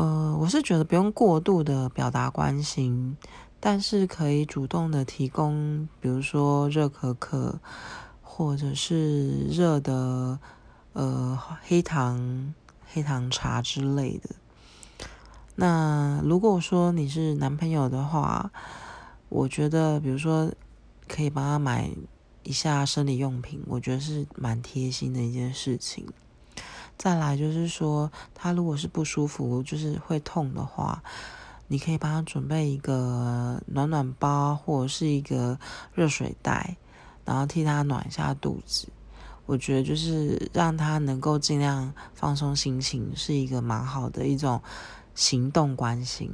呃，我是觉得不用过度的表达关心，但是可以主动的提供，比如说热可可，或者是热的呃黑糖黑糖茶之类的。那如果说你是男朋友的话，我觉得比如说可以帮他买一下生理用品，我觉得是蛮贴心的一件事情。再来就是说，他如果是不舒服，就是会痛的话，你可以帮他准备一个暖暖包或者是一个热水袋，然后替他暖一下肚子。我觉得就是让他能够尽量放松心情，是一个蛮好的一种行动关心。